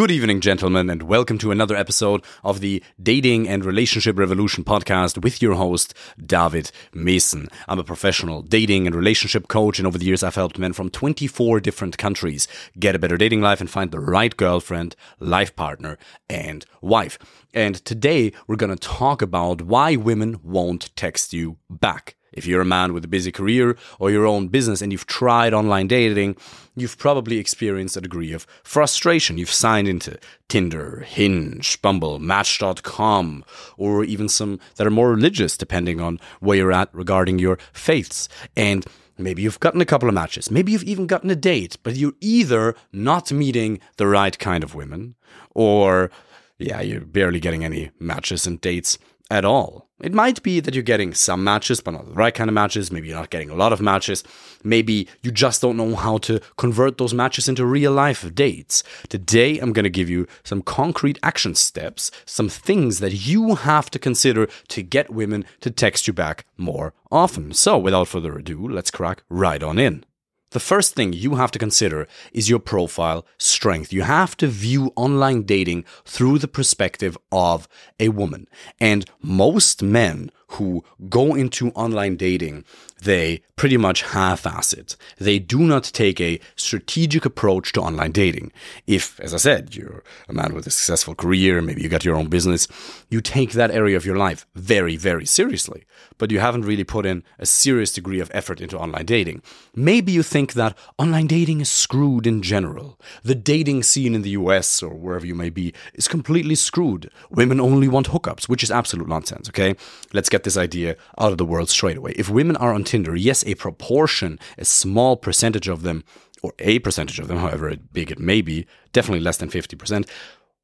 Good evening, gentlemen, and welcome to another episode of the Dating and Relationship Revolution podcast with your host, David Meessen. I'm a professional dating and relationship coach, and over the years, I've helped men from 24 different countries get a better dating life and find the right girlfriend, life partner, and wife. And today, we're going to talk about why women won't text you back. If you're a man with a busy career or your own business and you've tried online dating, you've probably experienced a degree of frustration. You've signed into Tinder, Hinge, Bumble, Match.com, or even some that are more religious, depending on where you're at regarding your faiths. And Maybe you've gotten a couple of matches. Maybe you've even gotten a date, but you're either not meeting the right kind of women or, yeah, you're barely getting any matches and dates at all. It might be that you're getting some matches, but not the right kind of matches. Maybe you're not getting a lot of matches. Maybe you just don't know how to convert those matches into real life dates. Today, I'm going to give you some concrete action steps, some things that you have to consider to get women to text you back more often. So, without further ado, let's crack right on in. The first thing you have to consider is your profile strength. You have to view online dating through the perspective of a woman. And most men who go into online dating, they pretty much half ass it. They do not take a strategic approach to online dating. If, as I said, you're a man with a successful career, maybe you got your own business, you take that area of your life very, very seriously, but you haven't really put in a serious degree of effort into online dating. Maybe you think that online dating is screwed in general. The dating scene in the US or wherever you may be is completely screwed. Women only want hookups, which is absolute nonsense, okay? Let's get get this idea out of the world straight away. If women are on Tinder, yes, a proportion, a small percentage of them, or a percentage of them, however big it may be, definitely less than 50%,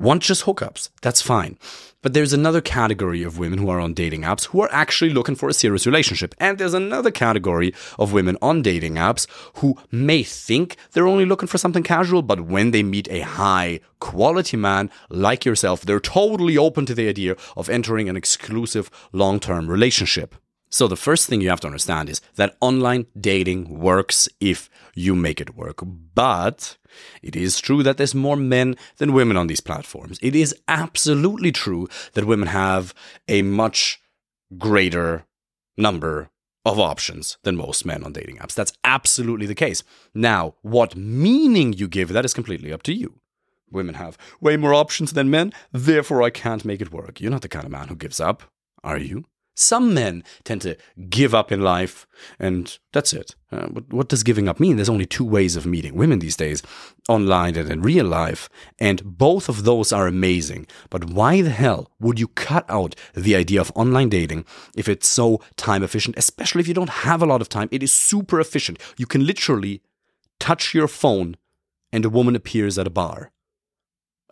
want just hookups. That's fine. But there's another category of women who are on dating apps who are actually looking for a serious relationship. And there's another category of women on dating apps who may think they're only looking for something casual, but when they meet a high quality man like yourself, they're totally open to the idea of entering an exclusive long term relationship. So the first thing you have to understand is that online dating works if you make it work. But it is true that there's more men than women on these platforms. It is absolutely true that women have a much greater number of options than most men on dating apps. That's absolutely the case. Now, what meaning you give that is completely up to you. Women have way more options than men, therefore I can't make it work. You're not the kind of man who gives up, are you? Some men tend to give up in life, and that's it. Uh, what, what, does giving up mean? There's only two ways of meeting women these days online and in real life, and both of those are amazing. But why the hell would you cut out the idea of online dating if it's so time efficient, especially if you don't have a lot of time? It is super efficient. You can literally touch your phone, and a woman appears at a bar.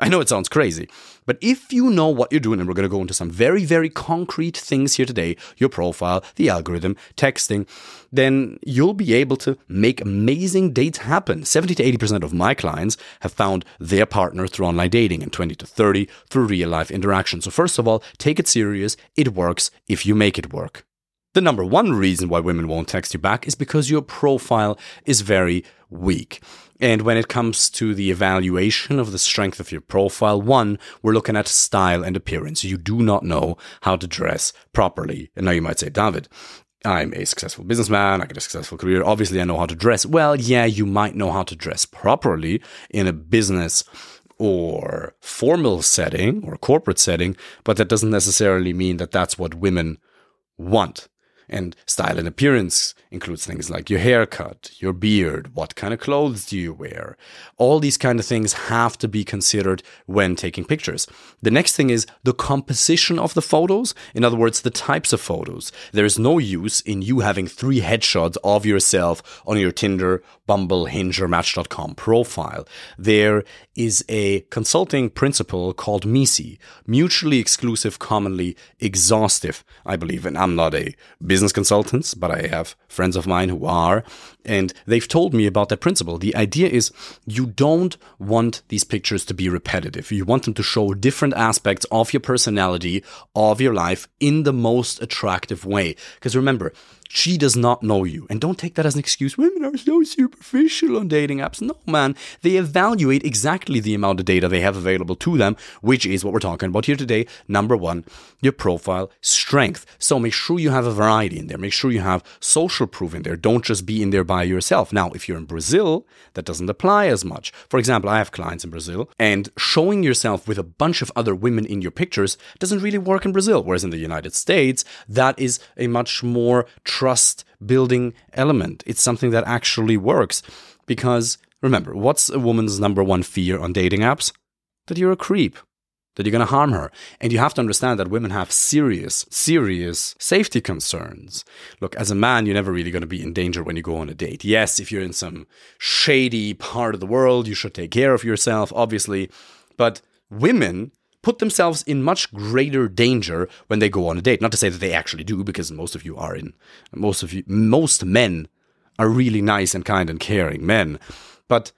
I know it sounds crazy, but if you know what you're doing, and we're going to go into some very, very concrete things here today your profile, the algorithm, texting then you'll be able to make amazing dates happen. 70 to 80% of my clients have found their partner through online dating, and 20 to 30 through real life interaction. So, first of all, take it serious. It works if you make it work. The number one reason why women won't text you back is because your profile is very weak. And when it comes to the evaluation of the strength of your profile, one, we're looking at style and appearance. You do not know how to dress properly. And now you might say, David, I'm a successful businessman, I got a successful career. Obviously, I know how to dress. Well, yeah, you might know how to dress properly in a business or formal setting or corporate setting, but that doesn't necessarily mean that that's what women want. And style and appearance includes things like your haircut, your beard, what kind of clothes do you wear. All these kind of things have to be considered when taking pictures. The next thing is the composition of the photos. In other words, the types of photos. There is no use in you having three headshots of yourself on your Tinder, Bumble, Hinge, or Match.com profile. There is a consulting principle called MECE, mutually exclusive, commonly exhaustive, I believe. And I'm not a business consultant, but I have friends of mine who are, and they've told me about that principle. The idea is you don't want these pictures to be repetitive. You want them to show different aspects of your personality, of your life in the most attractive way. Because remember, She does not know you. And don't take that as an excuse. Women are so superficial on dating apps. No, man. They evaluate exactly the amount of data they have available to them, which is what we're talking about here today. Number one, your profile strength. So make sure you have a variety in there. Make sure you have social proof in there. Don't just be in there by yourself. Now, if you're in Brazil, that doesn't apply as much. For example, I have clients in Brazil, and showing yourself with a bunch of other women in your pictures doesn't really work in Brazil. Whereas in the United States, that is a much more trust building element. It's something that actually works because remember, what's a woman's number one fear on dating apps? That you're a creep that you're going to harm her. And you have to understand that women have serious, serious safety concerns. Look, as a man, you're never really going to be in danger when you go on a date. Yes, if you're in some shady part of the world, you should take care of yourself, obviously. But women put themselves in much greater danger when they go on a date. Not to say that they actually do, because most of you are in, most of you, most men are really nice and kind and caring men. But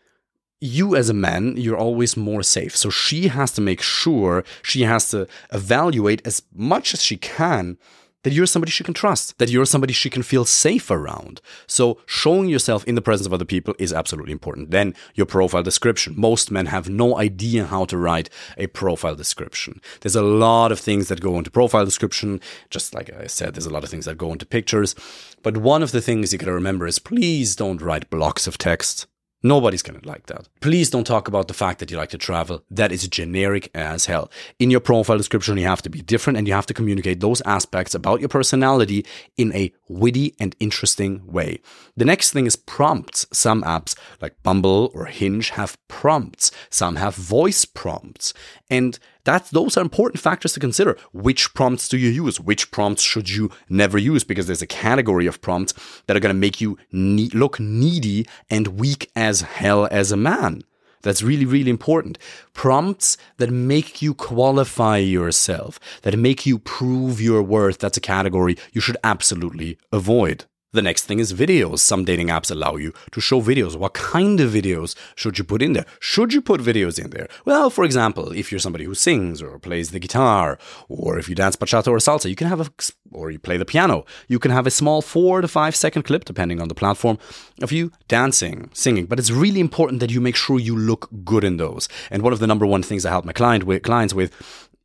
you as a man, you're always more safe. So she has to make sure, she has to evaluate as much as she can that you're somebody she can trust, that you're somebody she can feel safe around. So showing yourself in the presence of other people is absolutely important. Then your profile description. Most men have no idea how to write a profile description. There's a lot of things that go into profile description. Just like I said, there's a lot of things that go into pictures. But one of the things you gotta remember is please don't write blocks of text. Nobody's going to like that. Please don't talk about the fact that you like to travel. That is generic as hell. In your profile description, you have to be different and you have to communicate those aspects about your personality in a witty and interesting way. The next thing is prompts. Some apps like Bumble or Hinge have prompts. Some have voice prompts. And that's those are important factors to consider. Which prompts do you use? Which prompts should you never use? Because there's a category of prompts that are going to make you ne- look needy and weak as hell as a man. That's really, really important. Prompts that make you qualify yourself, that make you prove your worth. That's a category you should absolutely avoid. The next thing is videos. Some dating apps allow you to show videos. What kind of videos should you put in there? Should you put videos in there? Well, for example, if you're somebody who sings or plays the guitar, or if you dance bachata or salsa, you can have a, or you play the piano, you can have a small four to five second clip, depending on the platform, of you dancing, singing. But it's really important that you make sure you look good in those. And one of the number one things I help my client with, clients with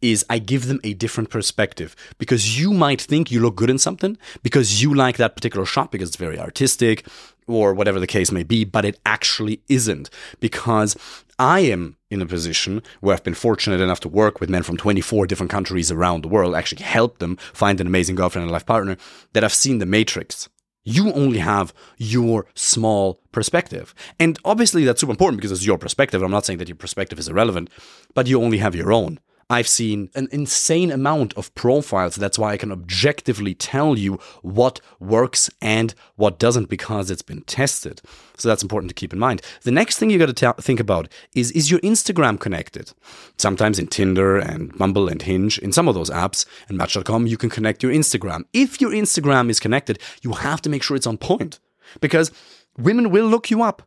is I give them a different perspective because you might think you look good in something because you like that particular shot because it's very artistic or whatever the case may be, but it actually isn't because I am in a position where I've been fortunate enough to work with men from 24 different countries around the world, actually help them find an amazing girlfriend and life partner that I've seen the matrix. You only have your small perspective. And obviously that's super important because it's your perspective. I'm not saying that your perspective is irrelevant, but you only have your own. I've seen an insane amount of profiles. That's why I can objectively tell you what works and what doesn't because it's been tested. So that's important to keep in mind. The next thing you got to think about is is your Instagram connected? Sometimes in Tinder and Bumble and Hinge, in some of those apps and Match.com, you can connect your Instagram. If your Instagram is connected, you have to make sure it's on point because women will look you up.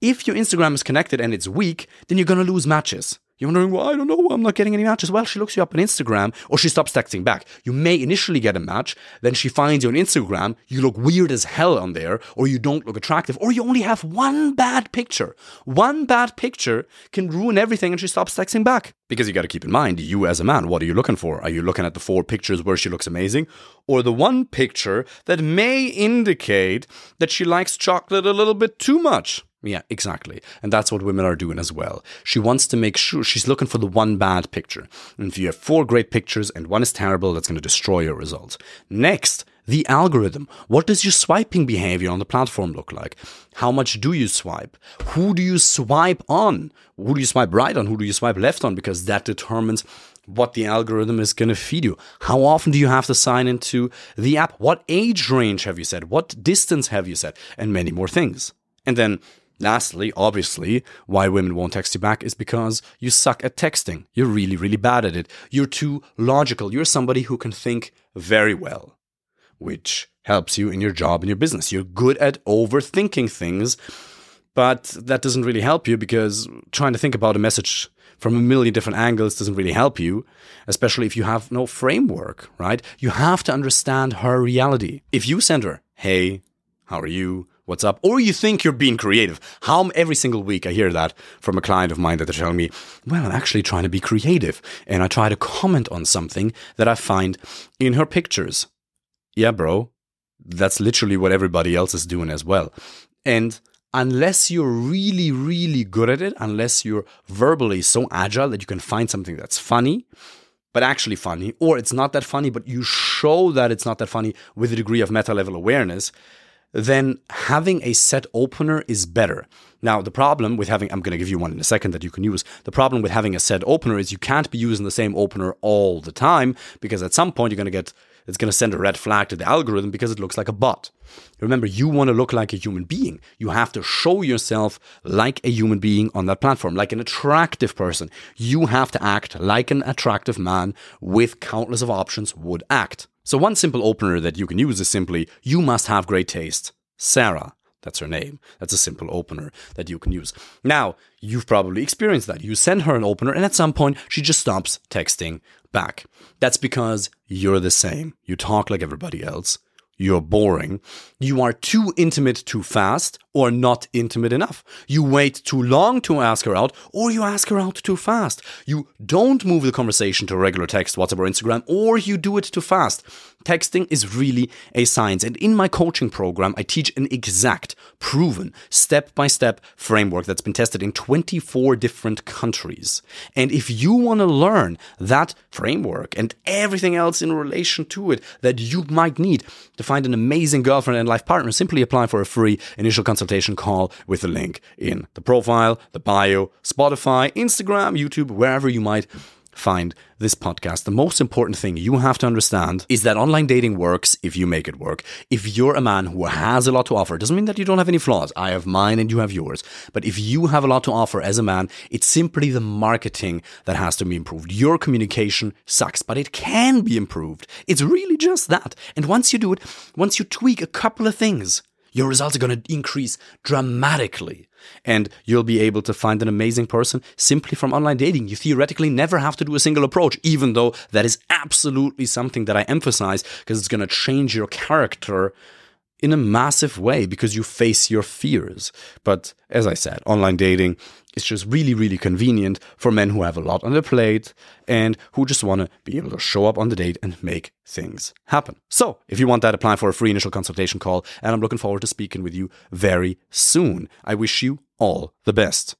If your Instagram is connected and it's weak, then you're going to lose matches. You're wondering, well, I don't know, I'm not getting any matches. Well, she looks you up on Instagram or she stops texting back. You may initially get a match, then she finds you on Instagram, you look weird as hell on there, or you don't look attractive, or you only have one bad picture. One bad picture can ruin everything and she stops texting back. Because you got to keep in mind, you as a man, what are you looking for? Are you looking at the four pictures where she looks amazing? Or the one picture that may indicate that she likes chocolate a little bit too much? Yeah, exactly. And that's what women are doing as well. She wants to make sure she's looking for the one bad picture. And if you have four great pictures and one is terrible, that's going to destroy your results. Next, the algorithm. What does your swiping behavior on the platform look like? How much do you swipe? Who do you swipe on? Who do you swipe right on? Who do you swipe left on? Because that determines what the algorithm is going to feed you. How often do you have to sign into the app? What age range have you set? What distance have you set? And many more things. And then Lastly, obviously, why women won't text you back is because you suck at texting. You're really, really bad at it. You're too logical. You're somebody who can think very well, which helps you in your job and your business. You're good at overthinking things, but that doesn't really help you because trying to think about a message from a million different angles doesn't really help you, especially if you have no framework, right? You have to understand her reality. If you send her, hey, how are you? What's up? Or you think you're being creative. How every single week I hear that from a client of mine that they're telling me, well, I'm actually trying to be creative. And I try to comment on something that I find in her pictures. Yeah, bro. That's literally what everybody else is doing as well. And unless you're really, really good at it, unless you're verbally so agile that you can find something that's funny, but actually funny, or it's not that funny, but you show that it's not that funny with a degree of meta level awareness, then having a set opener is better. Now, the problem with having, I'm going to give you one in a second that you can use. The problem with having a set opener is you can't be using the same opener all the time because at some point you're going to get, it's going to send a red flag to the algorithm because it looks like a bot. Remember, you want to look like a human being. You have to show yourself like a human being on that platform, like an attractive person. You have to act like an attractive man with countless of options would act. So, one simple opener that you can use is simply, You must have great taste. Sarah. That's her name. That's a simple opener that you can use. Now, you've probably experienced that. You send her an opener, and at some point, she just stops texting back. That's because you're the same. You talk like everybody else. You're boring. You are too intimate too fast or not intimate enough. You wait too long to ask her out or you ask her out too fast. You don't move the conversation to regular text, WhatsApp, or Instagram, or you do it too fast. Texting is really a science. And in my coaching program, I teach an exact, proven, step by step framework that's been tested in 24 different countries. And if you want to learn that framework and everything else in relation to it that you might need to find an amazing girlfriend and life partner, simply apply for a free initial consultation call with the link in the profile, the bio, Spotify, Instagram, YouTube, wherever you might find this podcast, the most important thing you have to understand is that online dating works if you make it work. If you're a man who has a lot to offer, doesn't mean that you don't have any flaws. I have mine and you have yours. But if you have a lot to offer as a man, it's simply the marketing that has to be improved. Your communication sucks, but it can be improved. It's really just that. And once you do it, once you tweak a couple of things, your results are going to increase dramatically. And you'll be able to find an amazing person simply from online dating. You theoretically never have to do a single approach, even though that is absolutely something that I emphasize because it's going to change your character in a massive way because you face your fears. But as I said, online dating is just really, really convenient for men who have a lot on their plate and who just want to be able to show up on the date and make things happen. So, if you want that, apply for a free initial consultation call. And I'm looking forward to speaking with you very soon. I wish you all the best.